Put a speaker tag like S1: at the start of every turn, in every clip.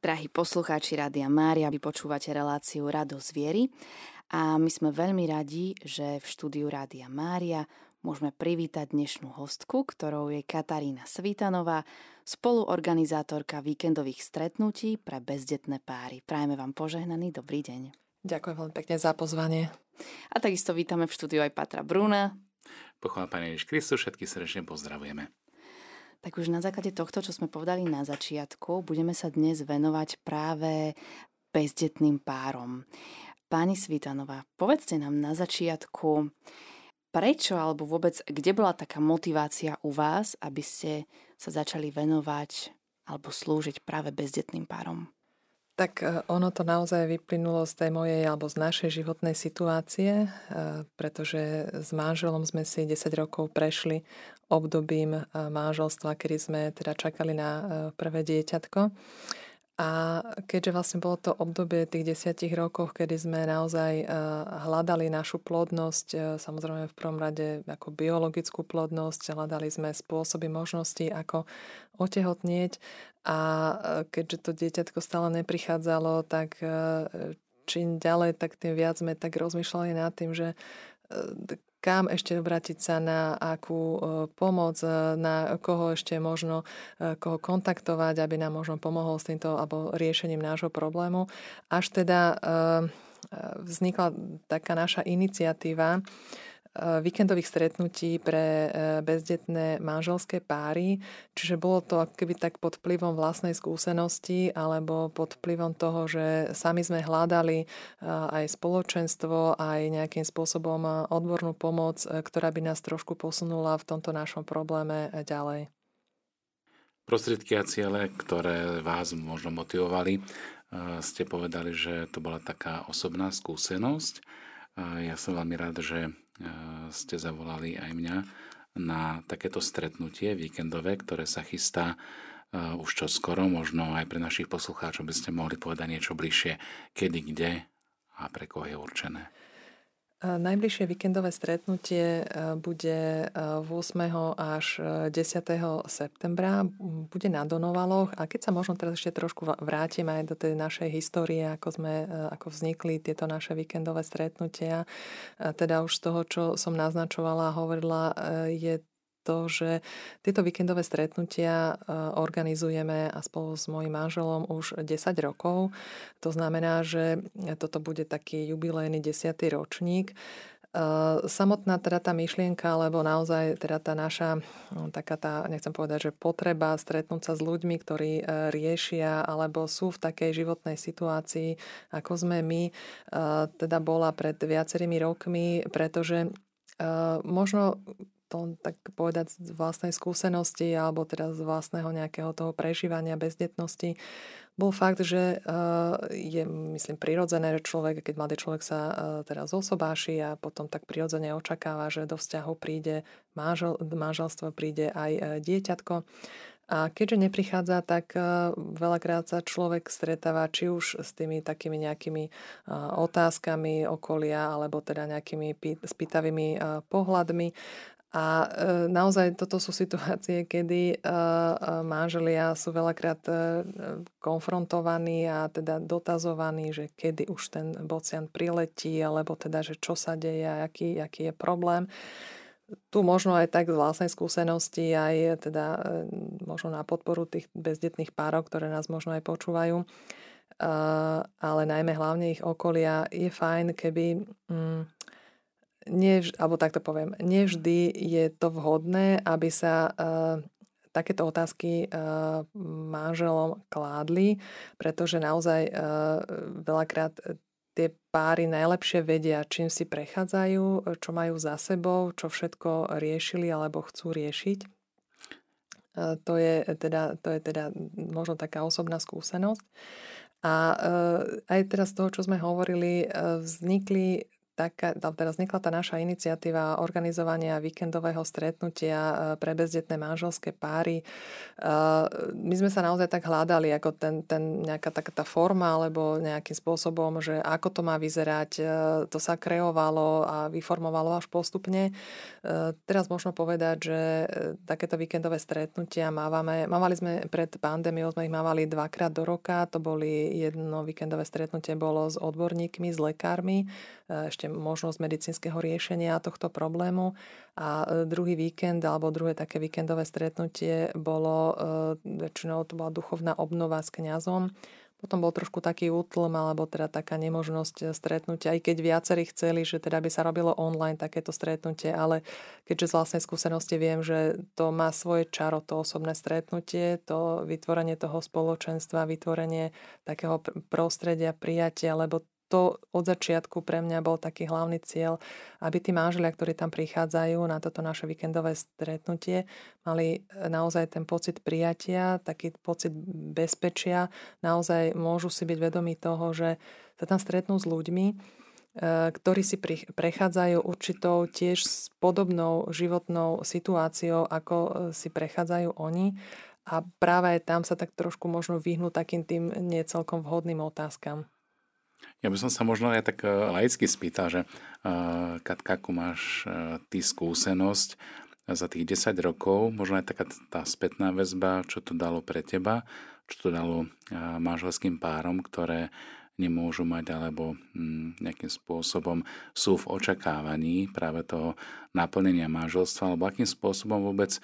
S1: Drahí poslucháči Rádia Mária, vy počúvate reláciu Rado zviery a my sme veľmi radi, že v štúdiu Rádia Mária môžeme privítať dnešnú hostku, ktorou je Katarína Svitanová, spoluorganizátorka víkendových stretnutí pre bezdetné páry. Prajeme vám požehnaný dobrý deň.
S2: Ďakujem veľmi pekne za pozvanie.
S1: A takisto vítame v štúdiu aj Patra Bruna.
S3: Pochvála Pane Ježiš Kristus, všetky srdečne pozdravujeme.
S1: Tak už na základe tohto, čo sme povedali na začiatku, budeme sa dnes venovať práve bezdetným párom. Pani Svitanová, povedzte nám na začiatku, prečo alebo vôbec, kde bola taká motivácia u vás, aby ste sa začali venovať alebo slúžiť práve bezdetným párom?
S2: Tak e, ono to naozaj vyplynulo z tej mojej alebo z našej životnej situácie, e, pretože s manželom sme si 10 rokov prešli obdobím eh, manželstva, kedy sme teda čakali na prvé dieťatko. A keďže vlastne bolo to obdobie tých desiatich rokov, kedy sme naozaj hľadali našu plodnosť, samozrejme v prvom rade ako biologickú plodnosť, hľadali sme spôsoby možnosti, ako otehotnieť a keďže to dieťatko stále neprichádzalo, tak čím ďalej, tak tým viac sme tak rozmýšľali nad tým, že kam ešte obrátiť sa, na akú e, pomoc, e, na koho ešte možno e, koho kontaktovať, aby nám možno pomohol s týmto alebo riešením nášho problému. Až teda vznikla taká naša iniciatíva, víkendových stretnutí pre eh, bezdetné manželské páry. Čiže bolo to keby tak pod vplyvom vlastnej skúsenosti alebo pod vplyvom toho, že sami sme hľadali eh, aj spoločenstvo, aj nejakým spôsobom odbornú pomoc, ktorá by nás trošku posunula v tomto našom probléme ďalej.
S3: Prostriedky a ciele, ktoré vás možno motivovali, ste povedali, že to bola taká osobná skúsenosť. Ja som veľmi rád, že ste zavolali aj mňa na takéto stretnutie víkendové, ktoré sa chystá už čo skoro, možno aj pre našich poslucháčov by ste mohli povedať niečo bližšie, kedy, kde a pre koho je určené.
S2: Najbližšie víkendové stretnutie e, bude 8. E, až 10. E, septembra. Bude na Donovaloch a keď sa možno teraz ešte trošku vrátim aj do tej našej histórie, ako, sme, ako vznikli tieto naše víkendové stretnutia, teda už z toho, čo som naznačovala a hovorila, je to, že tieto víkendové stretnutia e, organizujeme a spolu s mojim manželom už 10 rokov. To znamená, že toto bude taký jubilejný 10. ročník. E, samotná teda tá myšlienka, alebo naozaj teda tá naša, no, taká tá, nechcem povedať, že potreba stretnúť sa s ľuďmi, ktorí e, riešia alebo sú v takej životnej situácii, ako sme my, teda bola pred viacerými rokmi, pretože možno to tak povedať z vlastnej skúsenosti alebo teda z vlastného nejakého toho prežívania bezdetnosti, bol fakt, že uh, je, myslím, prirodzené, že človek, keď mladý človek sa uh, teda zosobáši a potom tak prirodzene očakáva, že do vzťahu príde manžel, manželstvo, príde aj uh, dieťatko. A keďže neprichádza, tak veľakrát sa človek stretáva či už s tými takými nejakými otázkami okolia alebo teda nejakými spýtavými pohľadmi a e, naozaj toto sú situácie, kedy e, e, manželia sú veľakrát konfrontovaní a teda dotazovaní, že kedy už ten bocian priletí, alebo teda, že čo sa deje aký, aký je problém. Tu možno aj tak z vlastnej skúsenosti, aj teda možno na podporu tých bezdetných párov, ktoré nás možno aj počúvajú, ale najmä hlavne ich okolia, je fajn, keby mm, nevž, alebo takto poviem, nevždy je to vhodné, aby sa uh, takéto otázky uh, manželom kládli, pretože naozaj uh, veľakrát tie páry najlepšie vedia, čím si prechádzajú, čo majú za sebou, čo všetko riešili alebo chcú riešiť. To je teda, to je teda možno taká osobná skúsenosť. A aj teraz z toho, čo sme hovorili, vznikli taká, teraz vznikla tá naša iniciatíva organizovania víkendového stretnutia pre bezdetné manželské páry. My sme sa naozaj tak hľadali, ako ten, ten nejaká taká tá forma, alebo nejakým spôsobom, že ako to má vyzerať. To sa kreovalo a vyformovalo až postupne. Teraz možno povedať, že takéto víkendové stretnutia mávame, mávali sme pred pandémiou, sme ich mávali dvakrát do roka. To boli jedno víkendové stretnutie bolo s odborníkmi, s lekármi, e, ešte možnosť medicínskeho riešenia tohto problému. A e, druhý víkend, alebo druhé také víkendové stretnutie bolo, e, väčšinou to bola duchovná obnova s kňazom. Potom bol trošku taký útlm, alebo teda taká nemožnosť stretnutia, aj keď viacerí chceli, že teda by sa robilo online takéto stretnutie, ale keďže z vlastnej skúsenosti viem, že to má svoje čaro, to osobné stretnutie, to vytvorenie toho spoločenstva, vytvorenie takého prostredia, prijatia, lebo to od začiatku pre mňa bol taký hlavný cieľ, aby tí manželia, ktorí tam prichádzajú na toto naše víkendové stretnutie, mali e, naozaj ten pocit prijatia, taký pocit bezpečia, naozaj môžu si byť vedomí toho, že sa tam stretnú s ľuďmi, e, ktorí si prechádzajú určitou tiež s podobnou životnou situáciou, ako e, si prechádzajú oni. A práve tam sa tak trošku možno vyhnúť takým tým necelkom vhodným otázkam.
S3: Ja by som sa možno aj tak eh, laicky spýtal, že uh, Katka, akú máš uh, ty skúsenosť za tých 10 rokov, možno aj taká tá spätná väzba, čo to dalo pre teba, čo to dalo manželským párom, ktoré nemôžu mať alebo um, nejakým spôsobom sú v očakávaní práve toho naplnenia manželstva, alebo akým spôsobom vôbec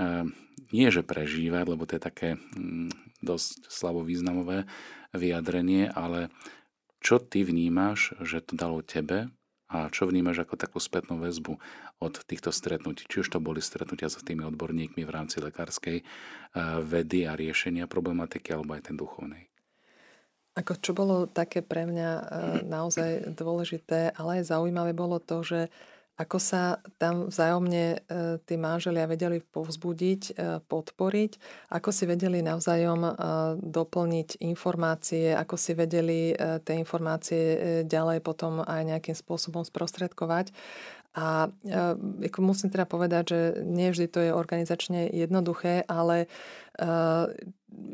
S3: uh, nie že prežívať, lebo to je také um, dosť slabo významové vyjadrenie, ale čo ty vnímaš, že to dalo tebe a čo vnímaš ako takú spätnú väzbu od týchto stretnutí? Či už to boli stretnutia s tými odborníkmi v rámci lekárskej eh, vedy a riešenia problematiky, alebo aj ten duchovnej?
S2: Ako čo bolo také pre mňa eh, naozaj dôležité, ale aj zaujímavé bolo to, že ako sa tam vzájomne e, tí manželia vedeli povzbudiť, e, podporiť, ako si vedeli navzájom e, doplniť informácie, ako si vedeli tie informácie ďalej potom aj nejakým spôsobom sprostredkovať. A ako musím teda povedať, že nie vždy to je organizačne jednoduché, ale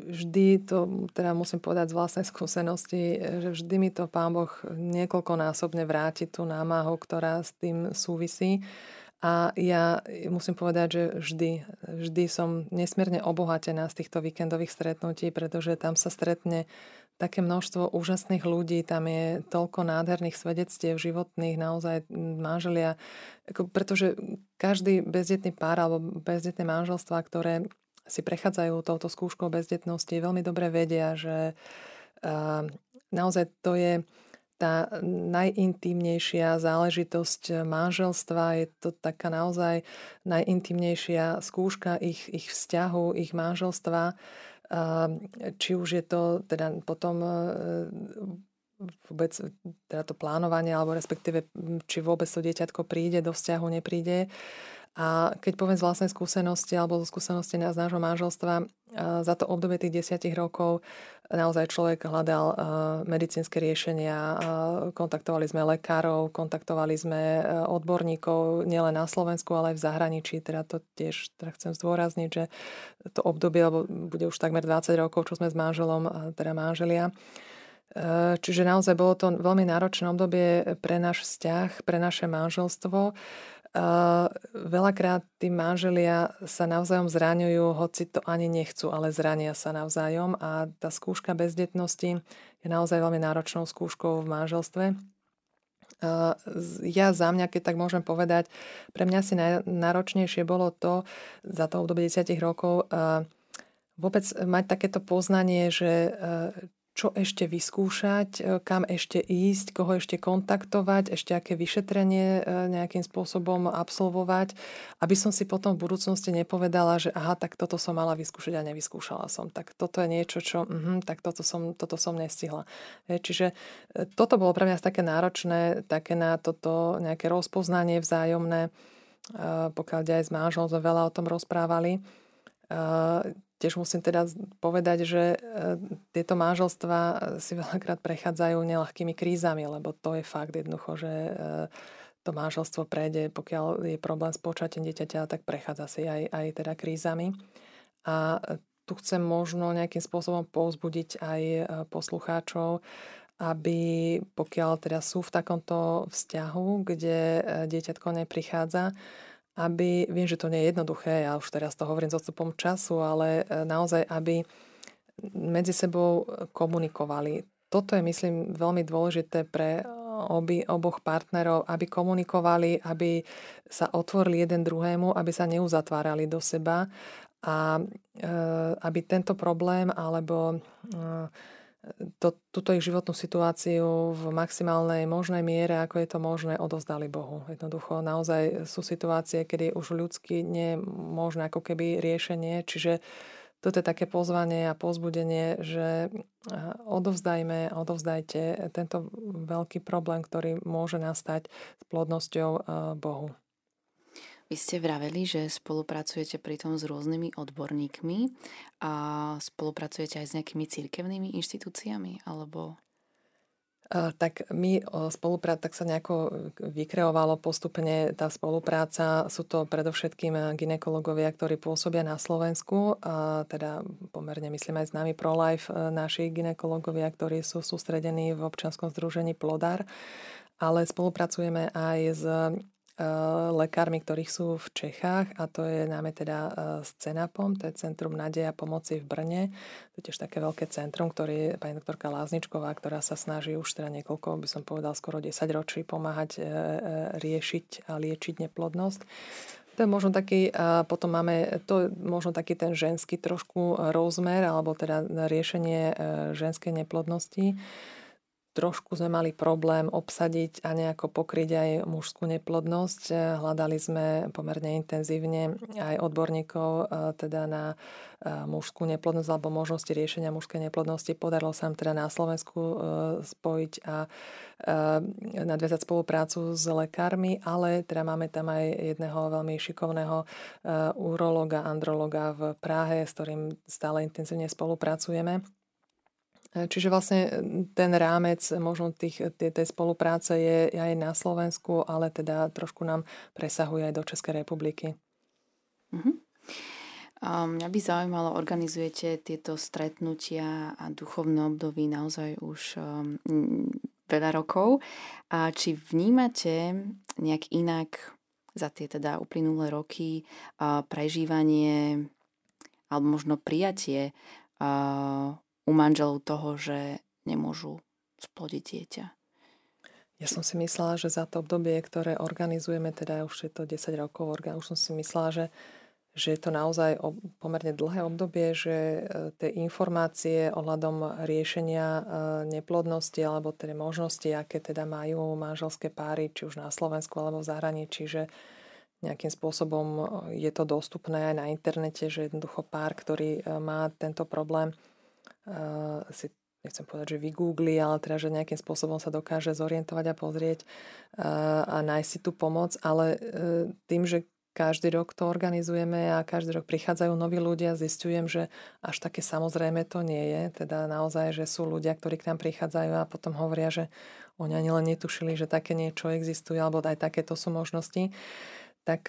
S2: vždy to, teda musím povedať z vlastnej skúsenosti, že vždy mi to Pán Boh niekoľkonásobne vráti tú námahu, ktorá s tým súvisí. A ja musím povedať, že vždy, vždy som nesmierne obohatená z týchto víkendových stretnutí, pretože tam sa stretne také množstvo úžasných ľudí, tam je toľko nádherných svedectiev životných, naozaj manželia, ako, pretože každý bezdetný pár alebo bezdetné manželstva, ktoré si prechádzajú touto skúškou bezdetnosti, veľmi dobre vedia, že uh, naozaj to je tá najintímnejšia záležitosť manželstva, je to taká naozaj najintímnejšia skúška ich, ich vzťahu, ich manželstva. Či už je to teda potom e, vôbec teda to plánovanie, alebo respektíve či vôbec to dieťatko príde do vzťahu, nepríde. A keď poviem z vlastnej skúsenosti alebo zo skúsenosti z nášho manželstva, za to obdobie tých desiatich rokov naozaj človek hľadal medicínske riešenia, kontaktovali sme lekárov, kontaktovali sme odborníkov nielen na Slovensku, ale aj v zahraničí. Teda to tiež teda chcem zdôrazniť, že to obdobie, lebo bude už takmer 20 rokov, čo sme s manželom, teda manželia, Čiže naozaj bolo to veľmi náročné obdobie pre náš vzťah, pre naše manželstvo. Uh, veľakrát tí manželia sa navzájom zraňujú, hoci to ani nechcú, ale zrania sa navzájom a tá skúška bezdetnosti je naozaj veľmi náročnou skúškou v manželstve. Uh, ja za mňa, keď tak môžem povedať, pre mňa si najnáročnejšie bolo to za to obdobie 10 rokov uh, vôbec mať takéto poznanie, že čo ešte vyskúšať, e, kam ešte ísť, koho ešte kontaktovať, ešte aké vyšetrenie e, nejakým spôsobom absolvovať, aby som si potom v budúcnosti nepovedala, že aha, tak toto som mala vyskúšať a nevyskúšala som. Tak toto je niečo, čo, uh, tak toto som, toto som nestihla. Čiže e, toto bolo pre mňa také náročné, také na toto nejaké rozpoznanie vzájomné, pokiaľ aj s manželom sme veľa o tom rozprávali tiež musím teda povedať, že tieto manželstva si veľakrát prechádzajú nelahkými krízami, lebo to je fakt jednoducho, že to manželstvo prejde, pokiaľ je problém s počatím dieťaťa, tak prechádza si aj, aj teda krízami. A tu chcem možno nejakým spôsobom povzbudiť aj poslucháčov, aby pokiaľ teda sú v takomto vzťahu, kde e, dieťatko neprichádza, aby, viem, že to nie je jednoduché, ja už teraz to hovorím s odstupom času, ale e, naozaj, aby medzi sebou komunikovali. Toto je, myslím, veľmi dôležité pre obi, oboch partnerov, aby komunikovali, aby sa otvorili jeden druhému, aby sa neuzatvárali do seba a e, aby tento problém alebo to, túto ich životnú situáciu v maximálnej možnej miere, ako je to možné, odovzdali Bohu. Jednoducho naozaj sú situácie, kedy už ľudsky nie je možné ako keby riešenie, čiže toto je také pozvanie a pozbudenie, že odovzdajme, odovzdajte tento veľký problém, ktorý môže nastať s plodnosťou Bohu.
S1: Vy ste vraveli, že spolupracujete pritom s rôznymi odborníkmi a spolupracujete aj s nejakými cirkevnými inštitúciami, alebo...
S2: Tak my spoluprác, tak sa nejako vykreovalo postupne tá spolupráca. Sú to predovšetkým ginekologovia, ktorí pôsobia na Slovensku, a teda pomerne myslím aj s nami ProLife, e, naši ginekologovia, ktorí sú sústredení v občanskom združení Plodar ale spolupracujeme aj s lekármi, ktorých sú v Čechách a to je náme teda eh, s Cenapom, to je Centrum Nadeja pomoci v Brne. To je tiež také veľké centrum, ktorý je pani doktorka Lázničková, ktorá sa snaží už teda niekoľko, by som povedal, skoro 10 ročí pomáhať eh, riešiť a liečiť neplodnosť. To je možno taký, a potom máme, to možno taký ten ženský trošku rozmer, alebo teda riešenie ženskej neplodnosti trošku sme mali problém obsadiť a nejako pokryť aj mužskú neplodnosť. Hľadali sme pomerne intenzívne aj odborníkov e, teda na e, mužskú neplodnosť alebo možnosti riešenia mužskej neplodnosti. Podarilo sa nám teda na Slovensku e, spojiť a nadviazať spoluprácu s lekármi, ale teda máme tam aj jedného veľmi šikovného urologa, androloga v Prahe, s ktorým stále intenzívne spolupracujeme. E, čiže vlastne e, ten rámec možno tých, tej, tej spolupráce je aj na Slovensku, ale teda trošku nám presahuje aj do Českej republiky.
S1: Uh-huh. Mňa by zaujímalo, organizujete tieto stretnutia a duchovné období naozaj už um, veľa rokov. A či vnímate nejak inak za tie teda uplynulé roky prežívanie alebo možno prijatie u manželov toho, že nemôžu splodiť dieťa.
S2: Ja som si myslela, že za to obdobie, ktoré organizujeme, teda už je to 10 rokov, už som si myslela, že, že je to naozaj pomerne dlhé obdobie, že e, tie informácie ohľadom riešenia e, neplodnosti alebo teda možnosti, aké teda majú manželské páry, či už na Slovensku alebo v zahraničí, že nejakým spôsobom e, je to dostupné aj na internete, že jednoducho pár, ktorý má tento problém, uh, si nechcem povedať, že vygoogli, ale teda, že nejakým spôsobom sa dokáže zorientovať a pozrieť uh, a nájsť si tú pomoc, ale uh, tým, že každý rok to organizujeme a každý rok prichádzajú noví ľudia, zistujem, že až také samozrejme to nie je. Teda naozaj, že sú ľudia, ktorí k nám prichádzajú a potom hovoria, že oni ani len netušili, že také niečo existuje, alebo aj takéto sú možnosti. Tak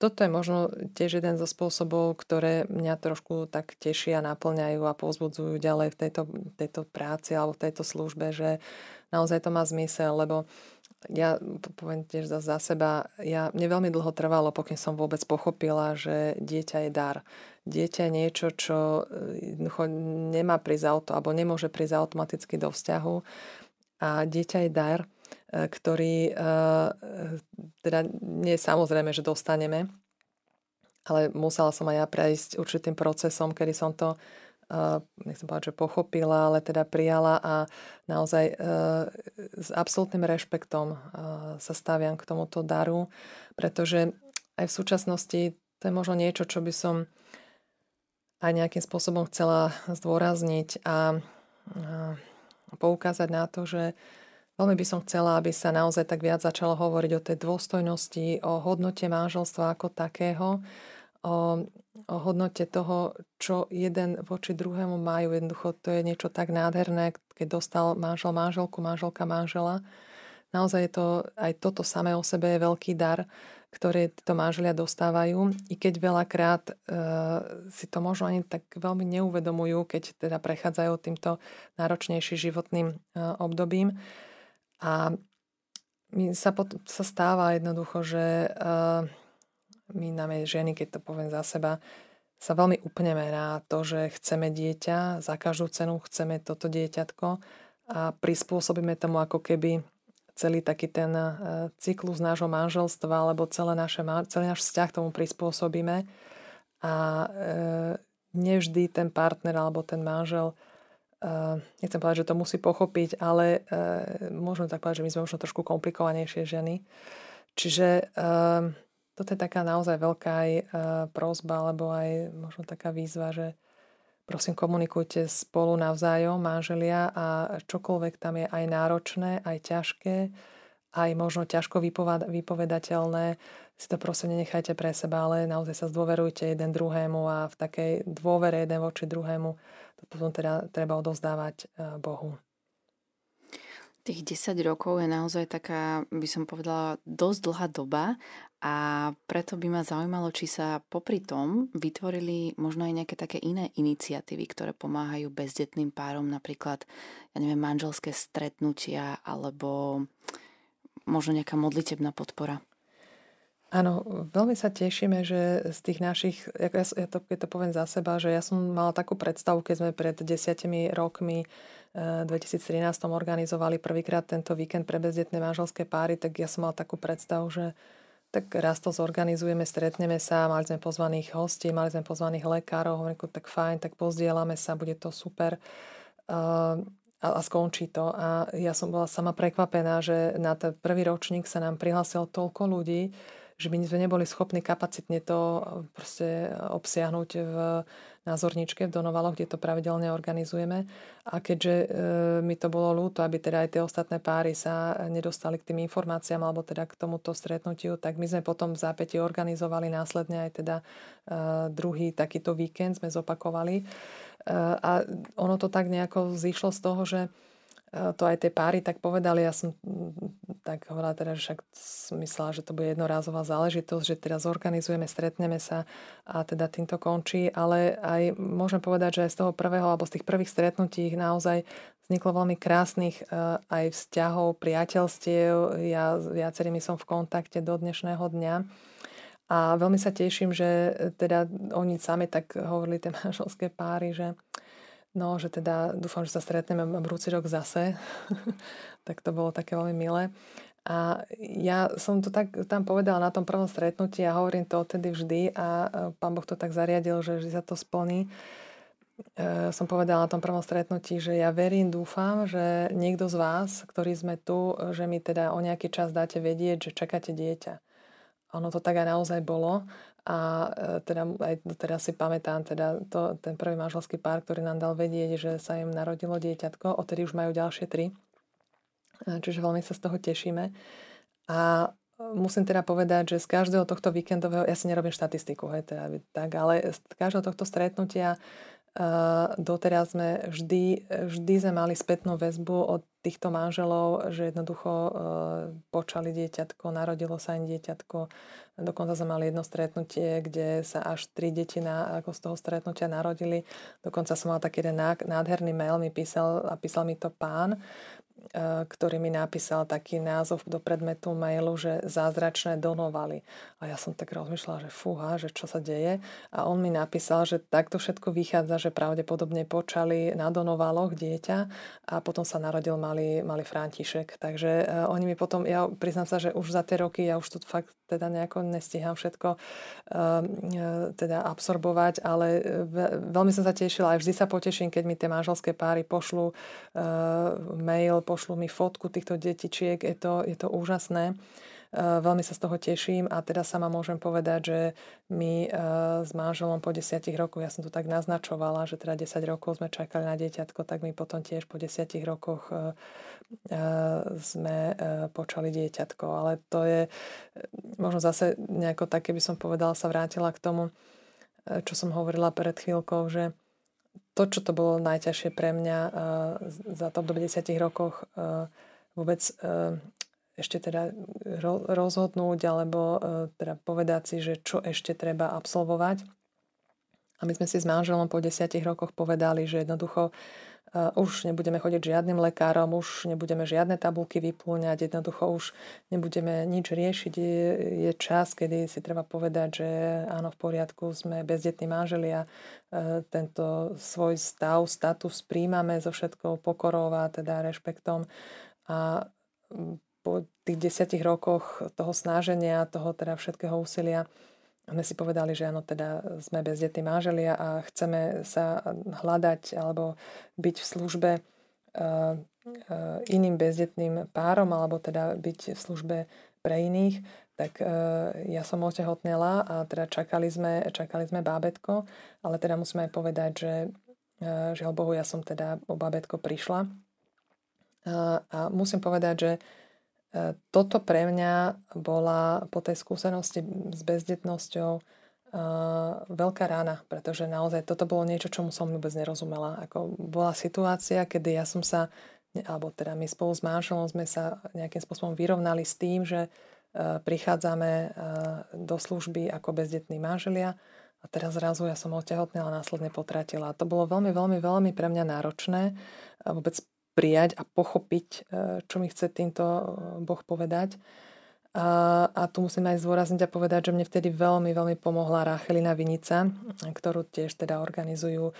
S2: toto je možno tiež jeden zo spôsobov, ktoré mňa trošku tak tešia, naplňajú a pozbudzujú ďalej v tejto, tejto práci alebo v tejto službe, že naozaj to má zmysel, lebo ja poviem tiež za, za seba, ja, mne veľmi dlho trvalo, pokým som vôbec pochopila, že dieťa je dar. Dieťa je niečo, čo eh, jednoducho nemá prísť auto, alebo nemôže prísť automaticky do vzťahu. A dieťa je dar, ktorý e, teda nie je samozrejme, že dostaneme, ale musela som aj ja prejsť určitým procesom, kedy som to e, nechcem povedať, že pochopila, ale teda prijala a naozaj s absolútnym rešpektom sa staviam k tomuto daru, pretože aj v súčasnosti to je možno niečo, čo by som aj nejakým spôsobom chcela zdôrazniť a poukázať na to, že Veľmi by som chcela, aby sa naozaj tak viac začalo hovoriť o tej dôstojnosti, o hodnote manželstva ako takého, o, o hodnote toho, čo jeden voči druhému majú. Jednoducho to je niečo tak nádherné, keď dostal manžel manželku, manželka manžela. Naozaj je to, aj toto samé o sebe je veľký dar, ktoré títo manželia dostávajú, i keď veľakrát e, si to možno ani tak veľmi neuvedomujú, keď teda prechádzajú týmto náročnejším životným e, obdobím. A mi sa, pot- sa stáva jednoducho, že e, my máme ženy, keď to poviem za seba, sa veľmi upneme na to, že chceme dieťa, za každú cenu chceme toto dieťatko a prispôsobíme tomu ako keby celý taký ten e, cyklus nášho manželstva alebo celé naše, celý náš vzťah tomu prispôsobíme. A e, nevždy ten partner alebo ten manžel e, nechcem povedať, že to musí pochopiť, ale môžeme tak povedať, že my sme možno trošku komplikovanejšie ženy. Čiže toto je taká naozaj veľká aj prozba, alebo aj možno taká výzva, že prosím komunikujte spolu navzájom, manželia a čokoľvek tam je aj náročné, aj ťažké, aj možno ťažko vypovedateľné, si to prosím nenechajte pre seba, ale naozaj sa zdôverujte jeden druhému a v takej dôvere jeden voči druhému to potom teda treba odozdávať Bohu.
S1: Tých 10 rokov je naozaj taká, by som povedala, dosť dlhá doba a preto by ma zaujímalo, či sa popri tom vytvorili možno aj nejaké také iné iniciatívy, ktoré pomáhajú bezdetným párom, napríklad, ja neviem, manželské stretnutia alebo možno nejaká modlitebná podpora.
S2: Áno, veľmi sa tešíme, že z tých našich, ja, ja to, keď to poviem za seba, že ja som mala takú predstavu, keď sme pred desiatimi rokmi 2013 organizovali prvýkrát tento víkend pre bezdetné manželské páry, tak ja som mal takú predstavu, že tak raz to zorganizujeme, stretneme sa, mali sme pozvaných hostí, mali sme pozvaných lekárov, hovorím, tak fajn, tak pozdielame sa, bude to super a, a skončí to. A ja som bola sama prekvapená, že na ten prvý ročník sa nám prihlásilo toľko ľudí, že my sme neboli schopní kapacitne to proste obsiahnuť v názorničke v Donovaloch, kde to pravidelne organizujeme. A keďže e, mi to bolo ľúto, aby teda aj tie ostatné páry sa nedostali k tým informáciám alebo teda k tomuto stretnutiu, tak my sme potom v zápäti organizovali následne aj teda e, druhý takýto víkend sme zopakovali. E, a ono to tak nejako zišlo z toho, že to aj tie páry tak povedali, ja som tak hovorila teda, že však myslela, že to bude jednorázová záležitosť, že teraz zorganizujeme, stretneme sa a teda týmto končí, ale aj môžem povedať, že aj z toho prvého alebo z tých prvých stretnutí naozaj vzniklo veľmi krásnych e, aj vzťahov, priateľstiev. Ja s viacerými som v kontakte do dnešného dňa. A veľmi sa teším, že teda oni sami tak hovorili, tie manželské páry, že No, že teda dúfam, že sa stretneme budúci rok zase. tak to bolo také veľmi milé. A ja som to tak tam povedala na tom prvom stretnutí a hovorím to odtedy vždy a pán Boh to tak zariadil, že vždy sa to splní. E, som povedala na tom prvom stretnutí, že ja verím, dúfam, že niekto z vás, ktorí sme tu, že mi teda o nejaký čas dáte vedieť, že čakáte dieťa. Ono to tak aj naozaj bolo a e, teda aj teraz si pamätám teda to, ten prvý manželský pár, ktorý nám dal vedieť, že sa im narodilo dieťatko, odtedy už majú ďalšie tri. E, čiže veľmi sa z toho tešíme. A e, musím teda povedať, že z každého tohto víkendového, ja si nerobím štatistiku, hej, teda, tak, ale z každého tohto stretnutia doteraz sme vždy, vždy sme mali spätnú väzbu od týchto manželov, že jednoducho počali dieťatko, narodilo sa im dieťatko. Dokonca sme mali jedno stretnutie, kde sa až tri deti na, ako z toho stretnutia narodili. Dokonca som mal taký jeden nádherný mail, mi písal a písal mi to pán, ktorý mi napísal taký názov do predmetu mailu, že zázračné donovali. A ja som tak rozmýšľala, že fúha, že čo sa deje. A on mi napísal, že takto všetko vychádza, že pravdepodobne počali na donovaloch dieťa a potom sa narodil malý, malý František. Takže uh, oni mi potom, ja priznám sa, že už za tie roky ja už to fakt teda nejako nestíham všetko uh, teda absorbovať, ale veľmi som sa tešila, aj vždy sa poteším, keď mi tie manželské páry pošlú mail, pošlú mi fotku týchto detičiek, je to, je to úžasné. veľmi sa z toho teším a teda sama môžem povedať, že my s manželom po desiatich rokoch, ja som to tak naznačovala, že teda 10 rokov sme čakali na dieťatko, tak my potom tiež po desiatich rokoch sme počali dieťatko. Ale to je možno zase nejako také by som povedala, sa vrátila k tomu, čo som hovorila pred chvíľkou, že to, čo to bolo najťažšie pre mňa za to obdobie 10 rokoch, vôbec uh, ešte teda ro- rozhodnúť alebo uh, teda povedať si, že čo ešte treba absolvovať. A my sme si s manželom po 10 rokoch povedali, že jednoducho uh, už nebudeme chodiť žiadnym lekárom, už nebudeme žiadne tabulky vyplňať, jednoducho už nebudeme nič riešiť. Je, je čas, kedy si treba povedať, že áno, v poriadku, sme bezdetní manželia, e, tento svoj stav, status príjmame so všetkou pokorou a teda rešpektom. A po tých desiatich rokoch toho snaženia, toho teda všetkého úsilia, sme si povedali, že áno, teda sme bezdetní manželia a chceme sa hľadať alebo byť v službe uh, uh, iným bezdetným párom alebo teda byť v službe pre iných, tak uh, ja som otehotnela a teda čakali sme, čakali sme bábetko, ale teda musíme aj povedať, že žiaľ Bohu, ja som teda o bábetko prišla. A musím povedať, že toto pre mňa bola po tej skúsenosti s bezdetnosťou e, veľká rána, pretože naozaj toto bolo niečo, čomu som vôbec nerozumela. Ako bola situácia, kedy ja som sa, alebo teda my spolu s manželom sme sa nejakým spôsobom vyrovnali s tým, že e, prichádzame do služby ako bezdetní manželia a teraz zrazu ja som otehotnila a následne potratila. To bolo veľmi, veľmi, veľmi pre mňa náročné vôbec prijať a pochopiť, e, čo mi chce týmto e, Boh povedať. A, a tu musím aj zdôrazniť a povedať, že mne vtedy veľmi, veľmi pomohla Rachelina Vinica, ktorú tiež teda organizujú e,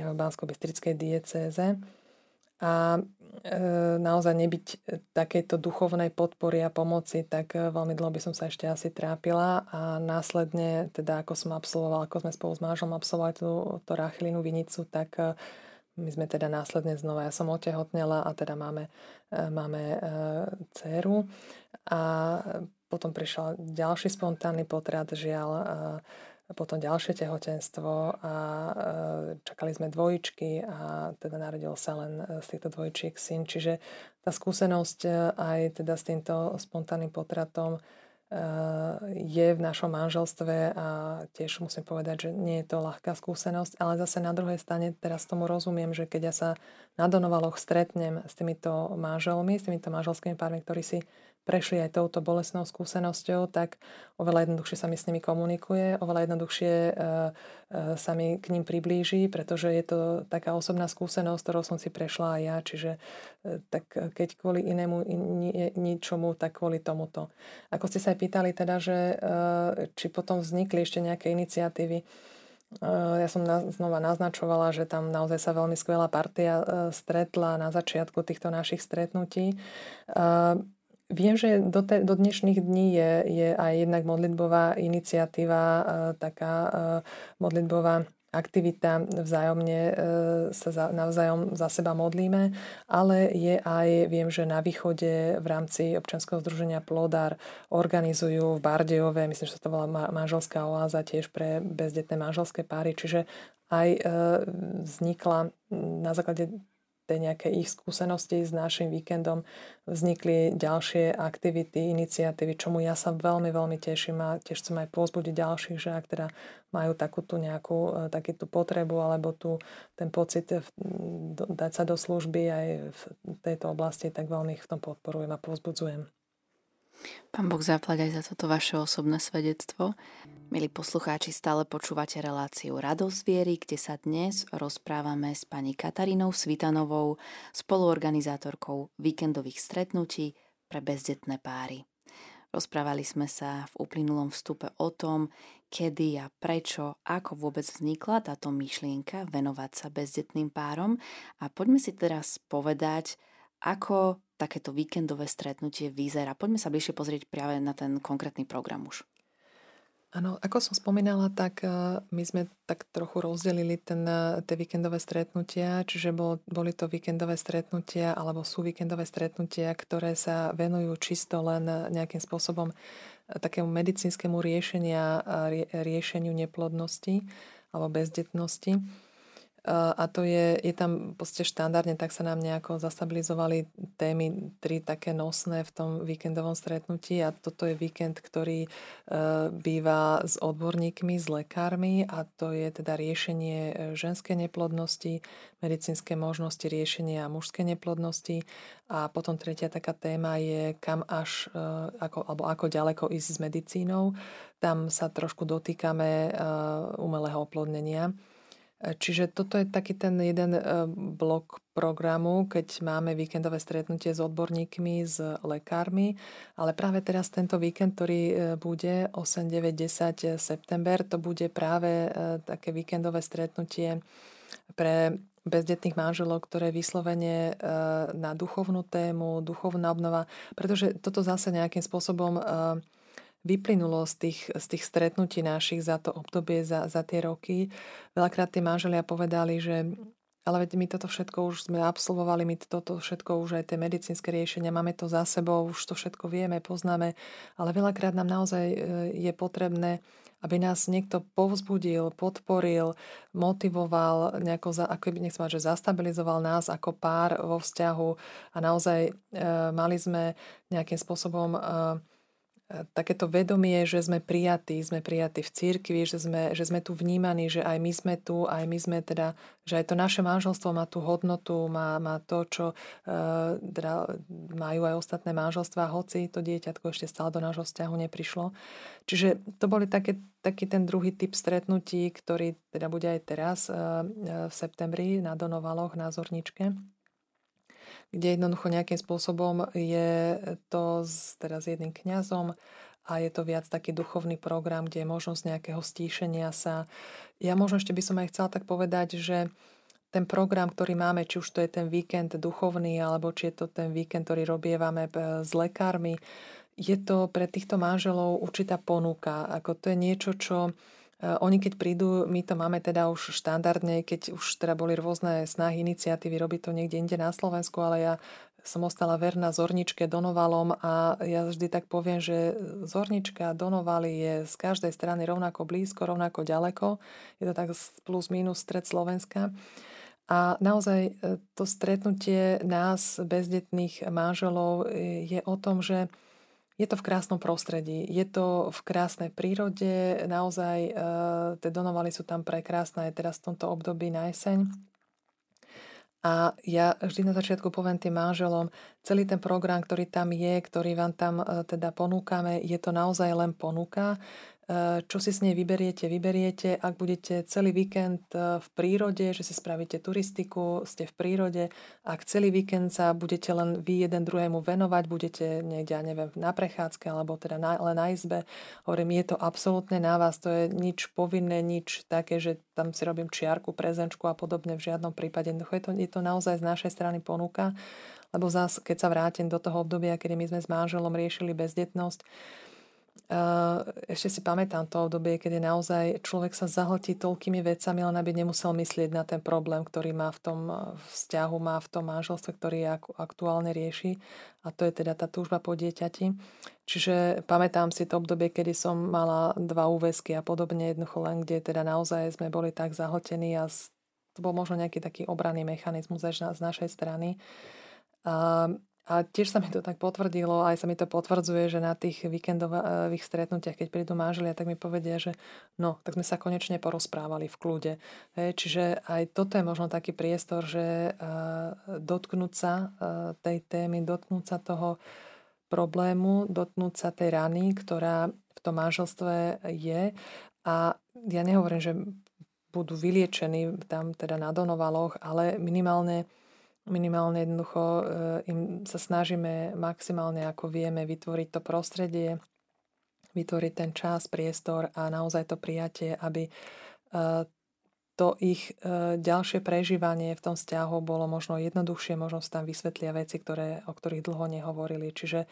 S2: v Bansko-Bystrickej diecéze. A naozaj nebyť takejto duchovnej podpory a pomoci, tak veľmi dlho by som sa ešte asi trápila a následne, teda ako som absolvovala, ako sme spolu s mážom absolvovali tú, tú Rachelinu Vinicu, tak my sme teda následne znova, ja som otehotnela a teda máme, e, máme e, dceru a potom prišiel ďalší spontánny potrat, žiaľ, a potom ďalšie tehotenstvo a e, čakali sme dvojičky a teda narodil sa len z týchto dvojčiek syn. Čiže tá skúsenosť aj teda s týmto spontánnym potratom je v našom manželstve a tiež musím povedať, že nie je to ľahká skúsenosť, ale zase na druhej strane teraz tomu rozumiem, že keď ja sa na Donovaloch stretnem s týmito manželmi, s týmito manželskými pármi, ktorí si prešli aj touto bolestnou skúsenosťou, tak oveľa jednoduchšie sa mi s nimi komunikuje, oveľa jednoduchšie e, e, sa mi k ním priblíži, pretože je to taká osobná skúsenosť, ktorou som si prešla aj ja, čiže e, tak keď kvôli inému ničomu, tak kvôli tomuto. Ako ste sa aj pýtali teda, že či potom vznikli ešte nejaké iniciatívy, ja som znova naznačovala, že tam naozaj sa veľmi skvelá partia stretla na začiatku týchto našich stretnutí. Viem, že do, te, do dnešných dní je, je aj jednak modlitbová iniciatíva, e, taká e, modlitbová aktivita, vzájomne e, sa za, navzájom za seba modlíme, ale je aj, viem, že na východe v rámci občanského združenia Plodár organizujú v Bardejove, myslím, že sa to volá manželská oáza tiež pre bezdetné manželské páry, čiže aj vznikla na základe tej nejakej ich skúsenosti s našim víkendom vznikli ďalšie aktivity, iniciatívy, čomu ja sa veľmi, veľmi teším a tiež chcem aj pozbudiť ďalších, že ak teda majú takúto nejakú, e, takúto potrebu alebo tu ten pocit dať sa do služby aj v tejto oblasti, tak veľmi ich v tom podporujem a pozbudzujem.
S1: Pán Boh zaplať aj za toto vaše osobné svedectvo. Milí poslucháči, stále počúvate reláciu Radosť viery, kde sa dnes rozprávame s pani Katarínou Svitanovou, spoluorganizátorkou víkendových stretnutí pre bezdetné páry. Rozprávali sme sa v uplynulom vstupe o tom, kedy a prečo, ako vôbec vznikla táto myšlienka venovať sa bezdetným párom a poďme si teraz povedať, ako takéto víkendové stretnutie vyzerá. Poďme sa bližšie pozrieť práve na ten konkrétny program už.
S2: Áno, ako som spomínala, tak e, my sme tak trochu rozdelili ten, e, tie víkendové stretnutia, čiže bol, boli to víkendové stretnutia alebo sú víkendové stretnutia, ktoré sa venujú čisto len nejakým spôsobom e, takému medicínskemu riešenia, riešeniu neplodnosti alebo bezdetnosti. A to je, je tam podstate štandardne, tak sa nám nejako zastabilizovali témy, tri také nosné v tom víkendovom stretnutí a toto je víkend, ktorý e, býva s odborníkmi, s lekármi a to je teda riešenie e, ženskej neplodnosti, medicínske možnosti riešenia mužskej neplodnosti a potom tretia taká téma je kam až, e, ako, alebo ako ďaleko ísť s medicínou. Tam sa trošku dotýkame umelého oplodnenia Čiže toto je taký ten jeden e, blok programu, keď máme víkendové stretnutie s odborníkmi, s lekármi, ale práve teraz tento víkend, ktorý e, bude 8, 9, 10 september, to bude práve e, také víkendové stretnutie pre bezdetných manželov, ktoré vyslovene na duchovnú tému, duchovná obnova, pretože toto zase nejakým spôsobom vyplynulo z tých, z tých stretnutí našich za to obdobie, za, za tie roky. Veľakrát tí manželia povedali, že ale veď my toto všetko už sme absolvovali, my toto všetko už aj tie medicínske riešenia, máme to za sebou, už to všetko vieme, poznáme, ale veľakrát nám naozaj e, je potrebné, aby nás niekto povzbudil, podporil, motivoval, nejako, za, ako by nechcem mať, že zastabilizoval nás ako pár vo vzťahu a naozaj e, mali sme nejakým spôsobom e, takéto vedomie, že sme prijatí, sme prijatí v cirkvi, že sme, že sme tu vnímaní, že aj my sme tu, aj my sme teda, že aj to naše manželstvo má tú hodnotu, má, má to, čo uh, teda majú aj ostatné manželstvá, hoci to dieťatko ešte stále do nášho vzťahu neprišlo. Čiže to boli také, taký ten druhý typ stretnutí, ktorý teda bude aj teraz uh, v septembri na Donovaloch na Zorničke kde jednoducho nejakým spôsobom je to s, teda s jedným kňazom a je to viac taký duchovný program, kde je možnosť nejakého stíšenia sa. Ja možno ešte by som aj chcela tak povedať, že ten program, ktorý máme, či už to je ten víkend duchovný, alebo či je to ten víkend, ktorý robievame e, s lekármi, je to pre týchto manželov určitá ponuka. Ako to je niečo, čo oni keď prídu, my to máme teda už štandardne, keď už teda boli rôzne snahy, iniciatívy robiť to niekde inde na Slovensku, ale ja som ostala verná Zorničke Donovalom a ja vždy tak poviem, že Zornička Donovali je z každej strany rovnako blízko, rovnako ďaleko. Je to tak plus minus stred Slovenska. A naozaj eh, to stretnutie nás, bezdetných manželov, eh, je o tom, že je to v krásnom prostredí, je to v krásnej prírode, naozaj e, tie donovaly sú tam prekrásne aj teraz v tomto období na jeseň. A ja vždy na začiatku poviem tým manželom, celý ten program, ktorý tam je, ktorý vám tam e, teda ponúkame, je to naozaj len ponuka. Eh, čo si s nej vyberiete, vyberiete. Ak budete celý víkend eh, v prírode, že si spravíte turistiku, ste v prírode, ak celý víkend sa budete len vy jeden druhému venovať, budete niekde, ja neviem, na prechádzke alebo teda na, len na izbe, hovorím, je to absolútne na vás, to je nič povinné, nič také, že tam si robím čiarku, prezenčku a podobne, v žiadnom prípade. Je to, je to naozaj z našej strany ponuka, lebo zás, keď sa vrátim do toho obdobia, kedy my sme s manželom riešili bezdetnosť, ešte si pamätám to obdobie, kedy naozaj človek sa zahltí toľkými vecami, len aby nemusel myslieť na ten problém, ktorý má v tom vzťahu, má v tom manželstve, ktorý aktuálne rieši. A to je teda tá túžba po dieťati. Čiže pamätám si to obdobie, kedy som mala dva úväzky a podobne, jednoducho len, kde teda naozaj sme boli tak zahltení a to bol možno nejaký taký obranný mechanizmus z našej strany. A a tiež sa mi to tak potvrdilo, aj sa mi to potvrdzuje, že na tých víkendových stretnutiach, keď prídu manželia, tak mi povedia, že no, tak sme sa konečne porozprávali v kľude. Hej, čiže aj toto je možno taký priestor, že uh, dotknúť sa uh, tej témy, dotknúť sa toho problému, dotknúť sa tej rany, ktorá v tom manželstve je. A ja nehovorím, že budú vyliečení tam teda na donovaloch, ale minimálne minimálne jednoducho e, im sa snažíme maximálne ako vieme vytvoriť to prostredie, vytvoriť ten čas, priestor a naozaj to prijatie, aby e, to ich e, ďalšie prežívanie v tom vzťahu bolo možno jednoduchšie, možno sa tam vysvetlia veci, ktoré, o ktorých dlho nehovorili. Čiže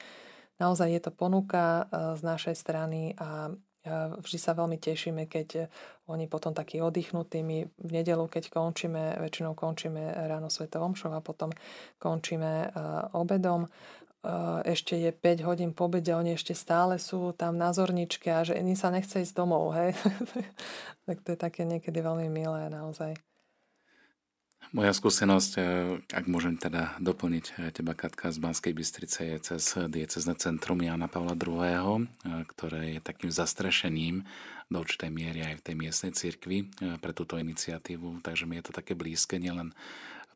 S2: naozaj je to ponuka z našej strany a vždy sa veľmi tešíme, keď oni potom takí oddychnutí. My v nedelu, keď končíme, väčšinou končíme ráno Svetovom šov a potom končíme obedom ešte je 5 hodín po obede, oni ešte stále sú tam na zorničke a že im sa nechce ísť domov, hej. tak to je také niekedy veľmi milé naozaj.
S3: Moja skúsenosť, e, ak môžem teda doplniť e, teba, Katka, z Banskej Bystrice je cez diecezne centrum Jana Pavla II., e, ktoré je takým zastrešením do určitej miery aj v tej miestnej cirkvi pre túto iniciatívu. Takže mi je to také blízke, nielen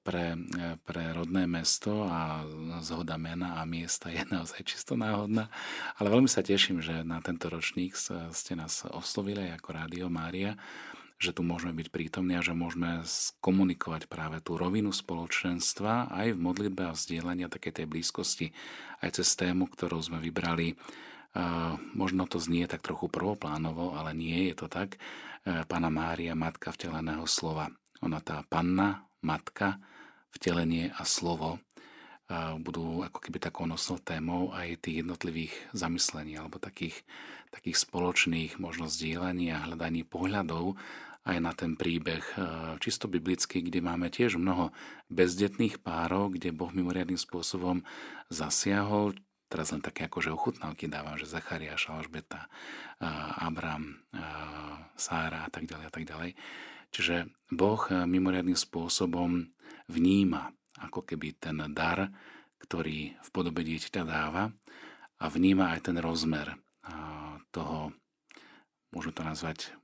S3: pre, pre rodné mesto a zhoda mena a miesta je naozaj čisto náhodná. Ale veľmi sa teším, že na tento ročník ste nás oslovili ako Rádio Mária, že tu môžeme byť prítomní a že môžeme komunikovať práve tú rovinu spoločenstva aj v modlitbe a vzdielania takej tej blízkosti aj cez tému, ktorú sme vybrali. Možno to znie tak trochu prvoplánovo, ale nie je to tak. Pána Mária, matka vteleného slova. Ona tá panna, matka, vtelenie a slovo budú ako keby takou nosnou témou aj tých jednotlivých zamyslení alebo takých, takých spoločných možno zdieľaní a hľadaní pohľadov aj na ten príbeh čisto biblický, kde máme tiež mnoho bezdetných párov, kde Boh mimoriadným spôsobom zasiahol, teraz len také akože ochutnávky dávam, že Zachariáš, Alžbeta, Abram, Sára a tak ďalej a tak ďalej. Čiže Boh mimoriadným spôsobom vníma ako keby ten dar, ktorý v podobe dieťaťa dáva a vníma aj ten rozmer toho, môžu to nazvať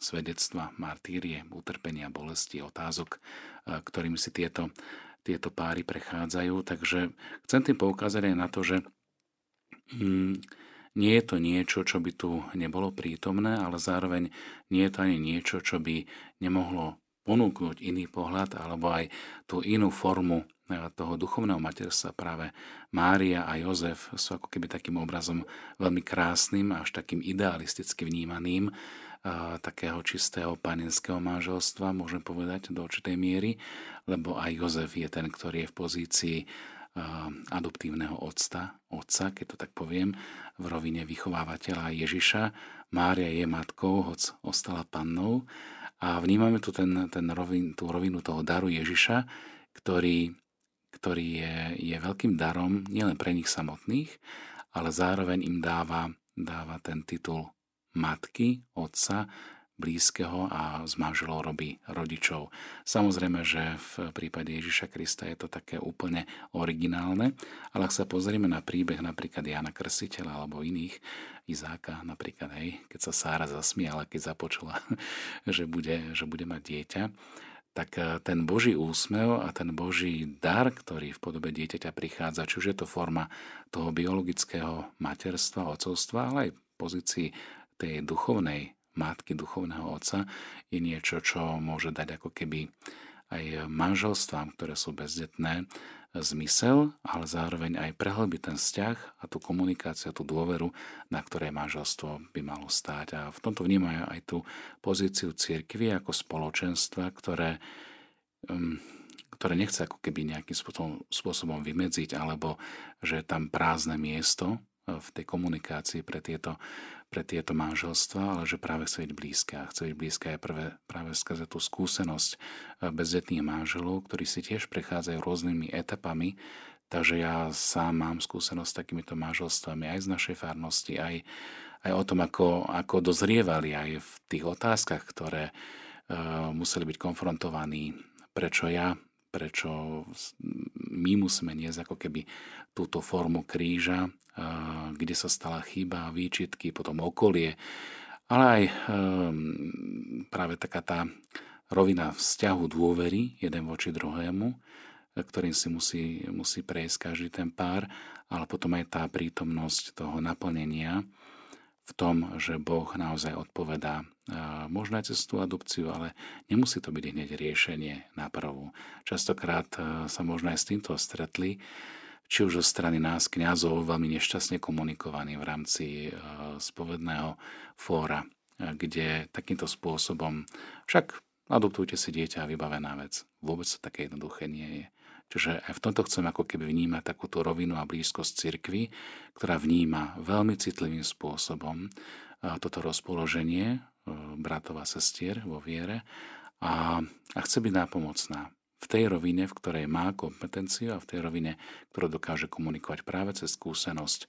S3: svedectva, martírie, utrpenia, bolesti, otázok, ktorými si tieto, tieto páry prechádzajú. Takže chcem tým poukázať aj na to, že mm, nie je to niečo, čo by tu nebolo prítomné, ale zároveň nie je to ani niečo, čo by nemohlo ponúknuť iný pohľad alebo aj tú inú formu e, toho duchovného materstva práve Mária a Jozef sú ako keby takým obrazom veľmi krásnym až takým idealisticky vnímaným e, takého čistého panenského manželstva, môžem povedať do určitej miery, lebo aj Jozef je ten, ktorý je v pozícii adoptívneho otca, otca, keď to tak poviem, v rovine vychovávateľa Ježiša. Mária je matkou, hoc ostala pannou, a vnímame tu ten, ten rovin, tú rovinu toho daru Ježiša, ktorý, ktorý je, je veľkým darom nielen pre nich samotných, ale zároveň im dáva, dáva ten titul matky, otca, blízkeho a z manželov robí rodičov. Samozrejme, že v prípade Ježiša Krista je to také úplne originálne, ale ak sa pozrieme na príbeh napríklad Jana Krsiteľa alebo iných, Izáka napríklad, hej, keď sa Sára zasmiala, keď započula, že bude, že bude mať dieťa, tak eh, ten Boží úsmev a ten Boží dar, ktorý v podobe dieťaťa prichádza, či už je to forma toho biologického materstva, ocovstva, ale aj pozícii tej duchovnej matky duchovného otca je niečo, čo môže dať ako keby aj manželstvám, ktoré sú bezdetné, zmysel, ale zároveň aj prehlbiť ten vzťah a tú komunikáciu, tú dôveru, na ktorej manželstvo by malo stáť. A v tomto vnímajú aj tú pozíciu cirkvy ako spoločenstva, ktoré, um, ktoré nechce ako keby nejakým spôsobom, spôsobom vymedziť, alebo že je tam prázdne miesto v tej komunikácii pre tieto pre tieto manželstva, ale že práve chce byť blízka. Chce byť blízka aj prvé, práve skrze tú skúsenosť eh, bezdetných manželov, ktorí si tiež prechádzajú rôznymi etapami. Takže ja sám mám skúsenosť s takýmito manželstvami aj z našej farnosti, aj, aj o tom, ako, ako dozrievali aj v tých otázkach, ktoré uh, museli byť konfrontovaní. Prečo ja, prečo my musíme niesť ako keby túto formu kríža, kde sa stala chyba, výčitky, potom okolie, ale aj ehm, práve taká tá rovina vzťahu dôvery jeden voči druhému, ktorým si musí, musí prejsť každý ten pár, ale potom aj tá prítomnosť toho naplnenia v tom, že Boh naozaj odpovedá možno aj cez tú adopciu, ale nemusí to byť hneď riešenie na prvú. Častokrát sa možno aj s týmto stretli, či už zo strany nás, kňazov, veľmi nešťastne komunikovaní v rámci spovedného fóra, kde takýmto spôsobom však adoptujte si dieťa a vybavená vec. Vôbec to také jednoduché nie je. Čiže aj v tomto chcem ako keby vnímať takúto rovinu a blízkosť cirkvy, ktorá vníma veľmi citlivým spôsobom toto rozpoloženie bratov a sestier vo viere a, a chce byť nápomocná v tej rovine, v ktorej má kompetenciu a v tej rovine, ktorú dokáže komunikovať práve cez skúsenosť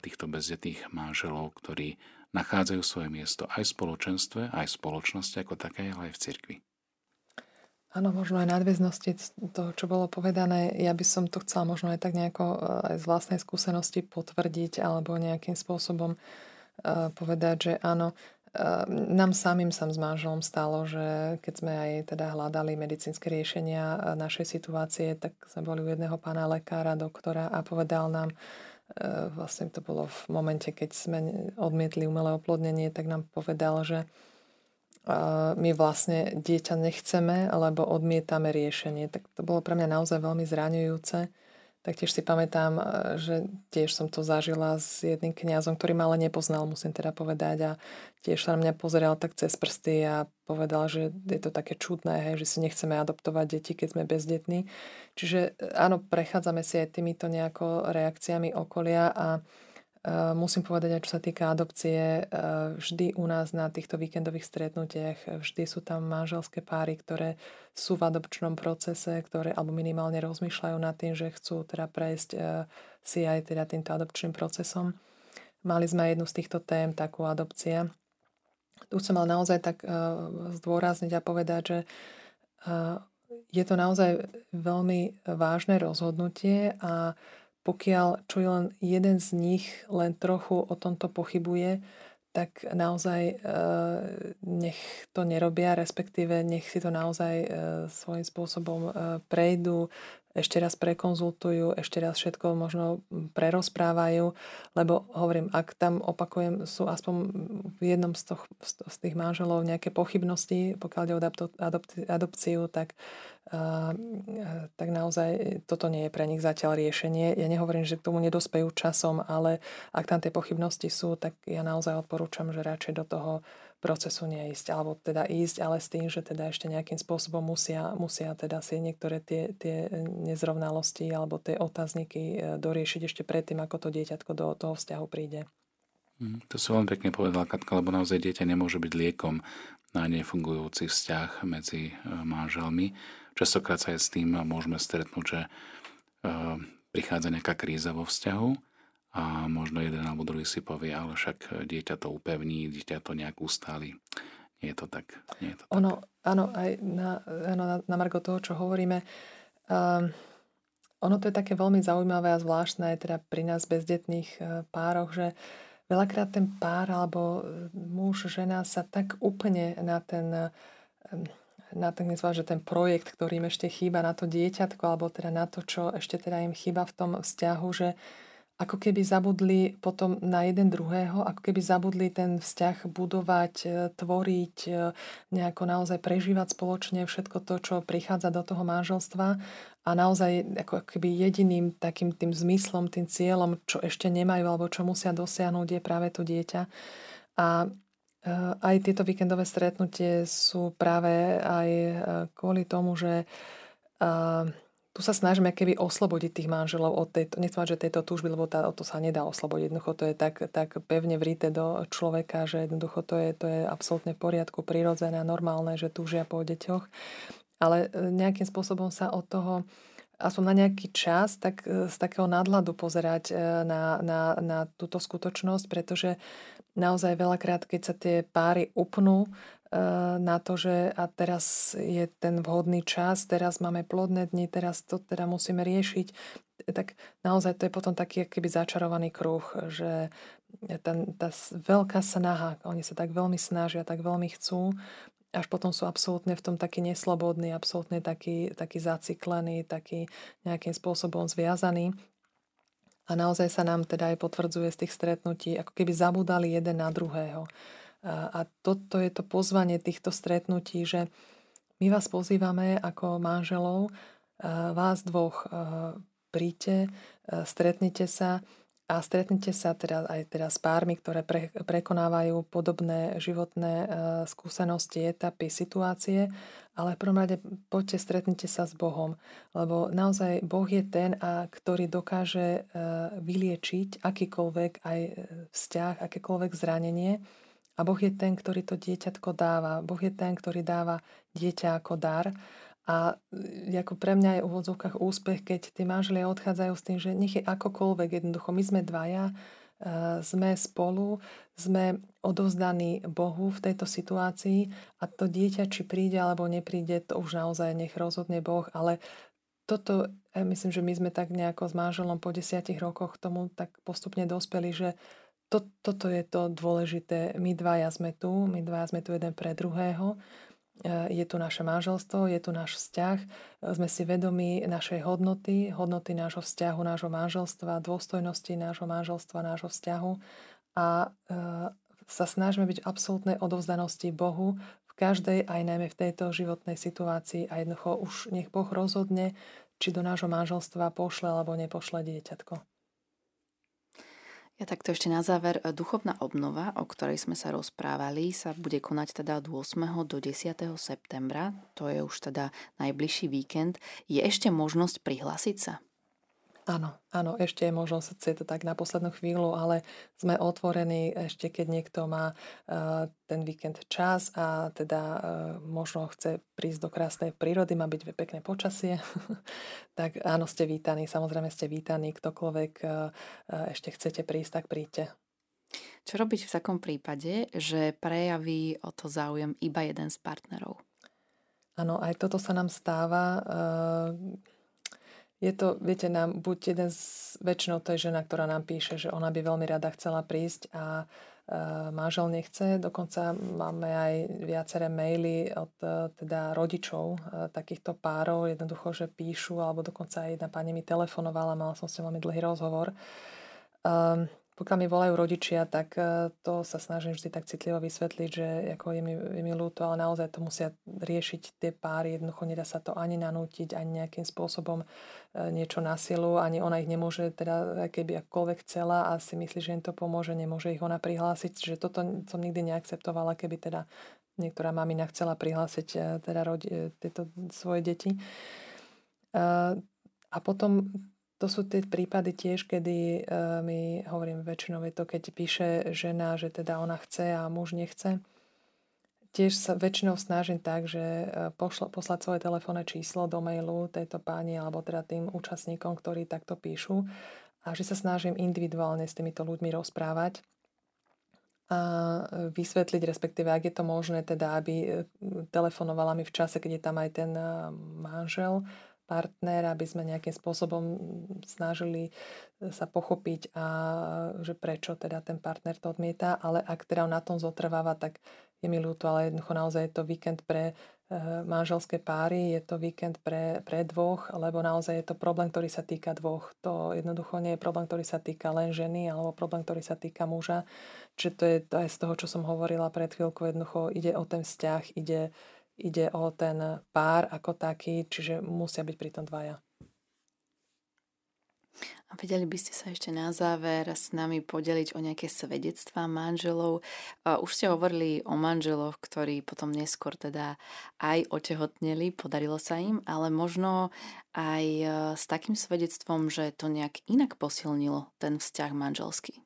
S3: týchto bezdetných manželov, ktorí nachádzajú svoje miesto aj v spoločenstve, aj v spoločnosti ako také, ale aj v cirkvi.
S2: Áno, možno aj nadväznosti toho, čo bolo povedané. Ja by som to chcela možno aj tak nejako aj z vlastnej skúsenosti potvrdiť alebo nejakým spôsobom povedať, že áno, nám samým sa s manželom stalo, že keď sme aj teda hľadali medicínske riešenia našej situácie, tak sme boli u jedného pána lekára, doktora a povedal nám, vlastne to bolo v momente, keď sme odmietli umelé oplodnenie, tak nám povedal, že my vlastne dieťa nechceme, lebo odmietame riešenie. Tak to bolo pre mňa naozaj veľmi zraňujúce tak tiež si pamätám, e, že tiež som to zažila s jedným kňazom, ktorý ma ale nepoznal, musím teda povedať. A tiež sa na mňa pozeral tak cez prsty a povedal, že je to také čudné, hej, že si nechceme adoptovať deti, keď sme bezdetní. Čiže e, áno, prechádzame si aj týmito nejako reakciami okolia a musím povedať, aj čo sa týka adopcie, eh, vždy u nás na týchto víkendových stretnutiach eh, vždy sú tam manželské páry, ktoré sú v adopčnom procese, ktoré alebo minimálne rozmýšľajú nad tým, že chcú teda prejsť si aj teda týmto adopčným procesom. Mali sme jednu z týchto tém, takú adopcia. Tu chcem ale naozaj tak zdôrazniť a povedať, že je to naozaj veľmi vážne rozhodnutie a pokiaľ čo je len jeden z nich len trochu o tomto pochybuje, tak naozaj e, nech to nerobia, respektíve nech si to naozaj e, svojím spôsobom e, prejdú, ešte raz prekonzultujú, ešte raz všetko možno prerozprávajú, lebo hovorím, ak tam opakujem, sú aspoň v jednom z, toch, z tých manželov nejaké pochybnosti, pokiaľ ide o adopciu, tak tak naozaj toto nie je pre nich zatiaľ riešenie. Ja nehovorím, že k tomu nedospejú časom, ale ak tam tie pochybnosti sú, tak ja naozaj odporúčam, že radšej do toho procesu neísť, alebo teda ísť, ale s tým, že teda ešte nejakým spôsobom musia, musia teda si niektoré tie, tie nezrovnalosti alebo tie otázniky e, doriešiť ešte predtým, ako to dieťatko do toho vzťahu príde.
S3: Mm, to som veľmi pekne povedal, Katka, lebo naozaj dieťa nemôže byť liekom na nefungujúci vzťah medzi e, manželmi. Častokrát sa aj s tým môžeme stretnúť, že e, prichádza nejaká kríza vo vzťahu a možno jeden alebo druhý si povie, ale však dieťa to upevní, dieťa to nejak ustáli. Nie je to tak. Nie je to
S2: tak. Áno, aj na, áno, na, na margo toho, čo hovoríme, um, ono to je také veľmi zaujímavé a zvláštne aj teda pri nás bezdetných uh, pároch, že veľakrát ten pár alebo muž, žena sa tak úplne na ten um, na ten, že ten projekt, ktorý im ešte chýba na to dieťatko, alebo teda na to, čo ešte teda im chýba v tom vzťahu, že ako keby zabudli potom na jeden druhého, ako keby zabudli ten vzťah budovať, e, tvoriť, e, nejako naozaj prežívať spoločne všetko to, čo prichádza do toho manželstva a naozaj ako keby jediným takým tým zmyslom, tým cieľom, čo ešte nemajú alebo čo musia dosiahnuť, je práve to dieťa. A Eh, aj tieto víkendové stretnutie sú práve aj kvôli tomu, že tu sa snažíme keby oslobodiť tých manželov od tejto, nechcem že tejto túžby, lebo tá, to sa nedá oslobodiť. Jednoducho to je tak, tak pevne vrité do človeka, že jednoducho to je, to je absolútne v poriadku, prirodzené a normálne, že túžia po deťoch. Ale nejakým spôsobom sa od toho aspoň na nejaký čas tak z takého nadhľadu pozerať na, na, na túto skutočnosť, pretože naozaj veľakrát, keď sa tie páry upnú na to, že a teraz je ten vhodný čas, teraz máme plodné dni, teraz to teda musíme riešiť, tak naozaj to je potom taký keby začarovaný kruh, že ten, tá veľká snaha, oni sa tak veľmi snažia, tak veľmi chcú, až potom sú absolútne v tom taký neslobodný, absolútne taký, taký zaciklený, taký nejakým spôsobom zviazaný. A naozaj sa nám teda aj potvrdzuje z tých stretnutí, ako keby zabudali jeden na druhého. A toto je to pozvanie týchto stretnutí, že my vás pozývame ako manželov, vás dvoch príďte, stretnite sa a stretnite sa teda aj teda s pármi, ktoré pre, prekonávajú podobné životné skúsenosti, etapy, situácie, ale v prvom rade poďte, stretnite sa s Bohom, lebo naozaj Boh je ten, a, ktorý dokáže vyliečiť akýkoľvek aj vzťah, akékoľvek zranenie A Boh je ten, ktorý to dieťatko dáva. Boh je ten, ktorý dáva dieťa ako dar. A e, ako pre mňa je v úvodzovkách úspech, keď tí manželia odchádzajú s tým, že nech je akokoľvek jednoducho. My sme dvaja, e, sme spolu, sme odovzdaní Bohu v tejto situácii a to dieťa, či príde alebo nepríde, to už naozaj nech rozhodne Boh, ale toto, ja myslím, že my sme tak nejako s manželom po desiatich rokoch tomu tak postupne dospeli, že to, toto je to dôležité. My dvaja sme tu, my dvaja sme tu jeden pre druhého. E, je tu naše manželstvo, je tu náš vzťah. E, sme si vedomi našej hodnoty, hodnoty nášho vzťahu, nášho manželstva, dôstojnosti nášho manželstva, nášho vzťahu. A e, sa snažíme byť absolútnej odovzdanosti Bohu v každej, aj najmä v tejto životnej situácii. A jednoducho už nech Boh rozhodne, či do nášho manželstva pošle alebo nepošle dieťatko.
S1: Ja takto ešte na záver. E, duchovná obnova, o ktorej sme sa rozprávali, sa bude konať teda od 8. do 10. septembra. To je už teda najbližší víkend. Je ešte možnosť prihlásiť sa?
S2: Áno, áno, ešte je možnosť, je to tak na poslednú chvíľu, ale sme otvorení ešte, keď niekto má uh, ten víkend čas a teda uh, možno chce prísť do krásnej prírody, má byť pekné počasie, tak áno, ste vítaní, samozrejme ste vítaní, ktokoľvek uh, ešte chcete prísť, tak príďte.
S1: Čo robiť v takom prípade, že prejaví o to záujem iba jeden z partnerov?
S2: Áno, aj toto sa nám stáva. Uh, je to, viete, nám buď jeden z, väčšinou to je žena, ktorá nám píše, že ona by veľmi rada chcela prísť a e, manžel nechce. Dokonca máme aj viaceré maily od e, teda rodičov e, takýchto párov, jednoducho, že píšu, alebo dokonca aj jedna pani mi telefonovala, mala som s ňou veľmi dlhý rozhovor. Um, pokiaľ mi volajú rodičia, tak e, to sa snažím vždy tak citlivo vysvetliť, že ako je mi, je mi ľúto, ale naozaj to musia riešiť tie páry. Jednoducho nedá sa to ani nanútiť, ani nejakým spôsobom e, niečo na silu, ani ona ich nemôže, teda keby akkoľvek chcela a si myslí, že im to pomôže, nemôže ich ona prihlásiť. Že toto som nikdy neakceptovala, keby teda niektorá mamina chcela prihlásiť e, teda rodi, tieto svoje deti. A potom to sú tie prípady tiež, kedy uh, my hovorím väčšinou je to, keď píše žena, že teda ona chce a muž nechce. Tiež sa väčšinou snažím tak, že uh, pošla, poslať svoje telefónne číslo do mailu tejto páni alebo teda tým účastníkom, ktorí takto píšu a že sa snažím individuálne s týmito ľuďmi rozprávať a vysvetliť, respektíve ak je to možné, teda aby e, telefonovala mi v čase, keď je tam aj ten manžel, partner, aby sme nejakým spôsobom snažili sa pochopiť a že prečo teda ten partner to odmieta, ale ak teda na tom zotrváva, tak je mi ľúto, ale jednoducho naozaj je to víkend pre eh, manželské páry, je to víkend pre, pre dvoch, lebo naozaj je to problém, ktorý sa týka dvoch. To jednoducho nie je problém, ktorý sa týka len ženy, alebo problém, ktorý sa týka muža. Čiže to je to aj z toho, čo som hovorila pred chvíľkou, jednoducho ide o ten vzťah, ide ide o ten pár ako taký, čiže musia byť pri tom dvaja.
S1: A vedeli by ste sa ešte na záver s nami podeliť o nejaké svedectvá manželov. Už ste hovorili o manželoch, ktorí potom neskôr teda aj otehotneli, podarilo sa im, ale možno aj e, s takým svedectvom, že to nejak inak posilnilo ten vzťah manželský.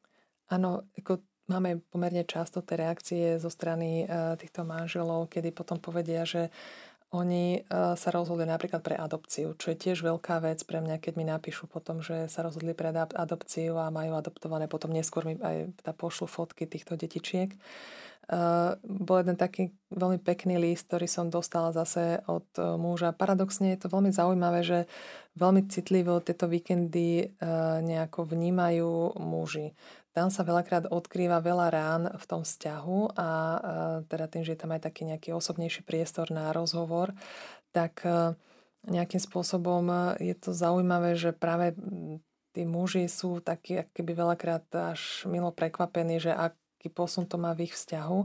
S2: Áno, ako máme pomerne často tie reakcie zo strany eh, týchto manželov, kedy potom povedia, že oni eh, sa rozhodli napríklad pre adopciu, čo je tiež veľká vec pre mňa, keď mi napíšu potom, že sa rozhodli pre adopciu a majú adoptované, potom neskôr mi aj teda pošlu fotky týchto detičiek. Uh, bol jeden taký veľmi pekný list, ktorý som dostala zase od uh, muža. Paradoxne je to veľmi zaujímavé, že veľmi citlivo tieto víkendy uh, nejako vnímajú muži. Tam sa veľakrát odkrýva veľa rán v tom vzťahu a teda tým, že je tam aj taký nejaký osobnejší priestor na rozhovor, tak nejakým spôsobom je to zaujímavé, že práve tí muži sú takí keby veľakrát až milo prekvapení, že aký posun to má v ich vzťahu.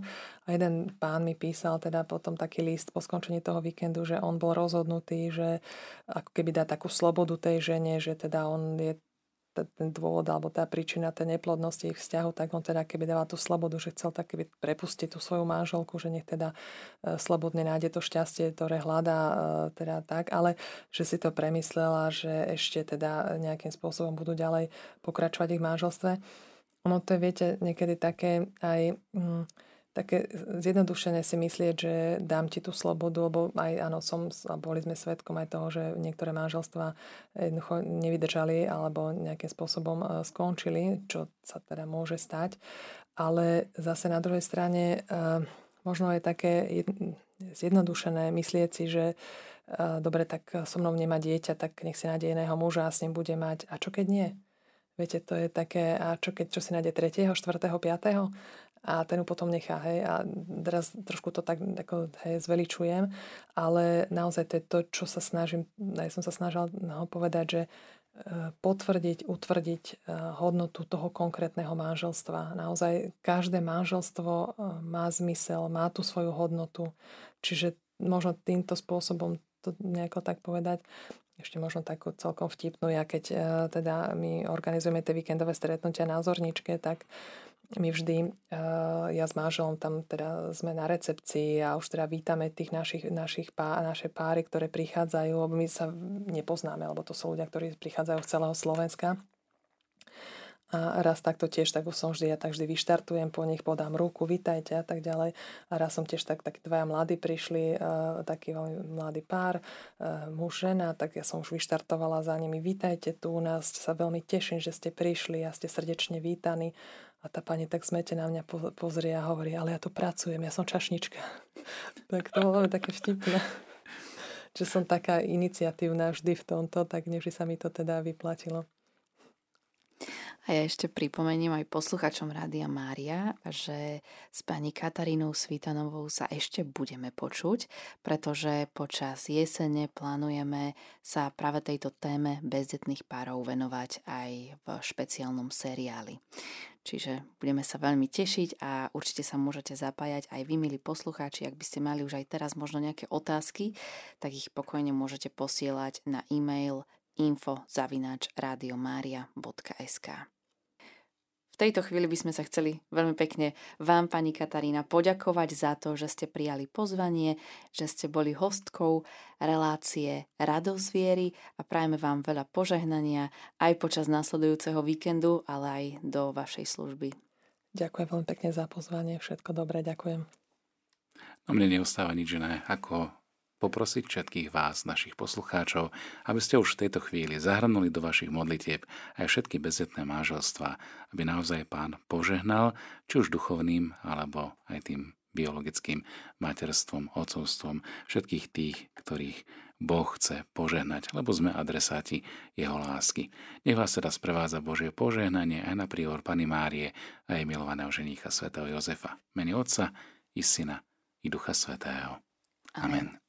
S2: A jeden pán mi písal teda potom taký list po skončení toho víkendu, že on bol rozhodnutý, že ako keby dá takú slobodu tej žene, že teda on je ten dôvod alebo tá príčina tej neplodnosti ich vzťahu, tak on teda keby dával tú slobodu, že chcel tak keby prepustiť tú svoju manželku, že nech teda e, slobodne nájde to šťastie, ktoré hľadá e, teda tak, ale že si to premyslela, že ešte teda nejakým spôsobom budú ďalej pokračovať ich manželstve. Ono to je, viete, niekedy také aj... Mm, také zjednodušené si myslieť, že dám ti tú slobodu, lebo aj áno, som, boli sme svetkom aj toho, že niektoré manželstva jednoducho nevydržali alebo nejakým spôsobom e, skončili, čo sa teda môže stať. Ale zase na druhej strane e, možno je také zjednodušené myslieť si, že e, dobre, tak so mnou nemá dieťa, tak nech si nájde iného muža a s ním bude mať. A čo keď nie? Viete, to je také, a čo keď čo si nájde tretieho, štvrtého, piatého? A ten ju potom nechá, hej, a teraz trošku to tak ako, hej, zveličujem, ale naozaj to je to, čo sa snažím, aj som sa snažila no, povedať, že e, potvrdiť, utvrdiť e, hodnotu toho konkrétneho manželstva. Naozaj každé manželstvo e, má zmysel, má tú svoju hodnotu, čiže možno týmto spôsobom to nejako tak povedať. Ešte možno takú celkom vtipnú, ja keď teda my organizujeme tie víkendové stretnutia na Zorničke, tak my vždy, eh, ja s manželom tam teda sme na recepcii a už teda vítame tých našich, našich pá, naše páry, ktoré prichádzajú, lebo my sa nepoznáme, lebo to sú ľudia, ktorí prichádzajú z celého Slovenska. A raz takto tiež, tak už som vždy, ja tak vždy vyštartujem po nich, podám ruku, vítajte a tak ďalej. A raz som tiež tak, takí dvaja mladí prišli, uh, taký veľmi mladý pár, uh, muž, žena, tak ja som už vyštartovala za nimi, vítajte tu u nás, sa veľmi teším, že ste prišli a ste srdečne vítaní. A tá pani tak smete na mňa pozrie a hovorí, ale ja tu pracujem, ja som čašnička. tak to bolo také vtipné. že som taká iniciatívna vždy v tomto, tak nevždy sa mi to teda vyplatilo.
S1: A ja ešte pripomeniem aj posluchačom Rádia Mária, že s pani Katarínou Svitanovou sa ešte budeme počuť, pretože počas jesene plánujeme sa práve tejto téme bezdetných párov venovať aj v špeciálnom seriáli. Čiže budeme sa veľmi tešiť a určite sa môžete zapájať aj vy, milí poslucháči. Ak by ste mali už aj teraz možno nejaké otázky, tak ich pokojne môžete posielať na e-mail info v tejto chvíli by sme sa chceli veľmi pekne vám, pani Katarína, poďakovať za to, že ste prijali pozvanie, že ste boli hostkou relácie Radosť viery a prajeme vám veľa požehnania aj počas následujúceho víkendu, ale aj do vašej služby.
S2: Ďakujem veľmi pekne za pozvanie, všetko dobré, ďakujem.
S3: No mne neostáva nič iné, ako poprosiť všetkých vás, našich poslucháčov, aby ste už v tejto chvíli zahrnuli do vašich modlitieb aj všetky bezdetné manželstva, aby naozaj pán požehnal, či už duchovným, alebo aj tým biologickým materstvom, otcovstvom, všetkých tých, ktorých Boh chce požehnať, lebo sme adresáti Jeho lásky. Nech vás teda sprevádza Božie požehnanie aj na prior Pany Márie a jej milovaného ženícha svätého Jozefa. Mene Otca i Syna i Ducha Svetého. Amen. Amen.